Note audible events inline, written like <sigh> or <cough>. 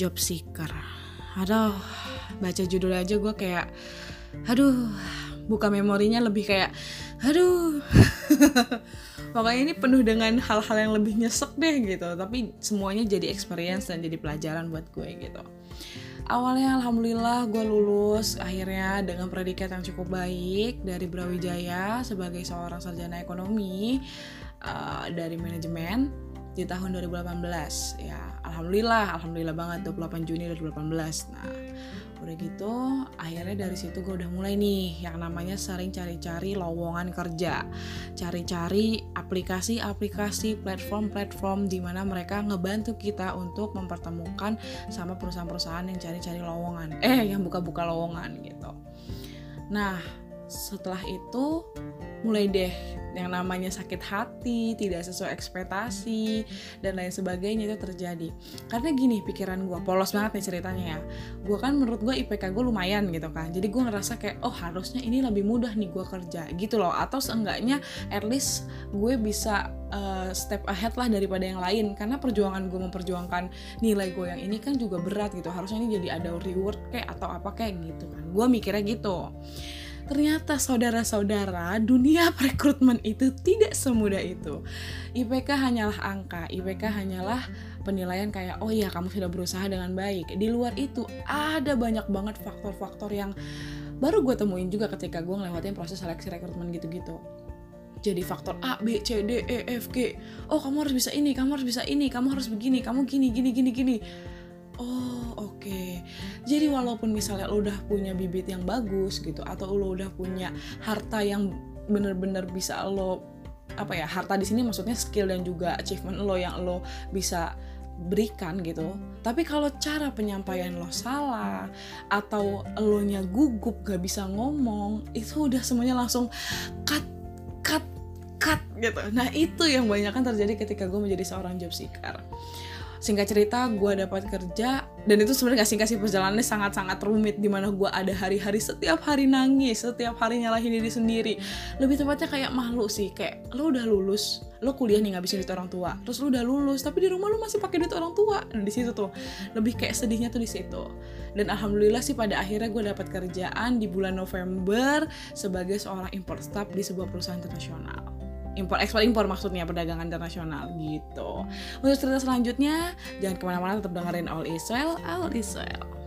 job seeker. Aduh baca judul aja gue kayak aduh buka memorinya lebih kayak aduh. <laughs> Pokoknya ini penuh dengan hal-hal yang lebih nyesek deh gitu. Tapi semuanya jadi experience dan jadi pelajaran buat gue gitu. Awalnya alhamdulillah gue lulus akhirnya dengan predikat yang cukup baik dari Brawijaya sebagai seorang sarjana ekonomi uh, dari manajemen di tahun 2018 ya alhamdulillah alhamdulillah banget 28 Juni 2018 nah udah gitu akhirnya dari situ gue udah mulai nih yang namanya sering cari-cari lowongan kerja. Cari-cari aplikasi-aplikasi platform-platform di mana mereka ngebantu kita untuk mempertemukan sama perusahaan-perusahaan yang cari-cari lowongan. Eh yang buka-buka lowongan gitu. Nah setelah itu mulai deh yang namanya sakit hati, tidak sesuai ekspektasi, dan lain sebagainya itu terjadi. Karena gini pikiran gue, polos banget nih ceritanya ya. Gue kan menurut gue IPK gue lumayan gitu kan. Jadi gue ngerasa kayak, oh harusnya ini lebih mudah nih gue kerja gitu loh. Atau seenggaknya at least gue bisa uh, step ahead lah daripada yang lain. Karena perjuangan gue memperjuangkan nilai gue yang ini kan juga berat gitu. Harusnya ini jadi ada reward kayak atau apa kayak gitu kan. Gue mikirnya gitu. Ternyata saudara-saudara, dunia perekrutmen itu tidak semudah itu. IPK hanyalah angka, IPK hanyalah penilaian kayak oh ya kamu sudah berusaha dengan baik. Di luar itu ada banyak banget faktor-faktor yang baru gue temuin juga ketika gue ngelewatin proses seleksi rekrutmen gitu-gitu jadi faktor A, B, C, D, E, F, G. Oh, kamu harus bisa ini, kamu harus bisa ini, kamu harus begini, kamu gini, gini, gini, gini. Oh oke. Okay. Jadi walaupun misalnya lo udah punya bibit yang bagus gitu atau lo udah punya harta yang bener-bener bisa lo apa ya harta di sini maksudnya skill dan juga achievement lo yang lo bisa berikan gitu. Tapi kalau cara penyampaian lo salah atau lo nya gugup gak bisa ngomong, itu udah semuanya langsung cut, cut, cut gitu. Nah itu yang banyak kan terjadi ketika gue menjadi seorang job seeker singkat cerita gue dapat kerja dan itu sebenarnya gak singkat perjalanannya sangat-sangat rumit di mana gue ada hari-hari setiap hari nangis setiap hari nyalahin diri sendiri. Lebih tepatnya kayak malu sih kayak lo udah lulus lo kuliah nih ngabisin duit orang tua terus lo udah lulus tapi di rumah lo masih pakai duit orang tua. Dan di situ tuh lebih kayak sedihnya tuh di situ. Dan alhamdulillah sih pada akhirnya gue dapat kerjaan di bulan November sebagai seorang import staff di sebuah perusahaan internasional impor ekspor impor maksudnya perdagangan internasional gitu. Untuk cerita selanjutnya jangan ke mana-mana tetap dengerin All Israel All Israel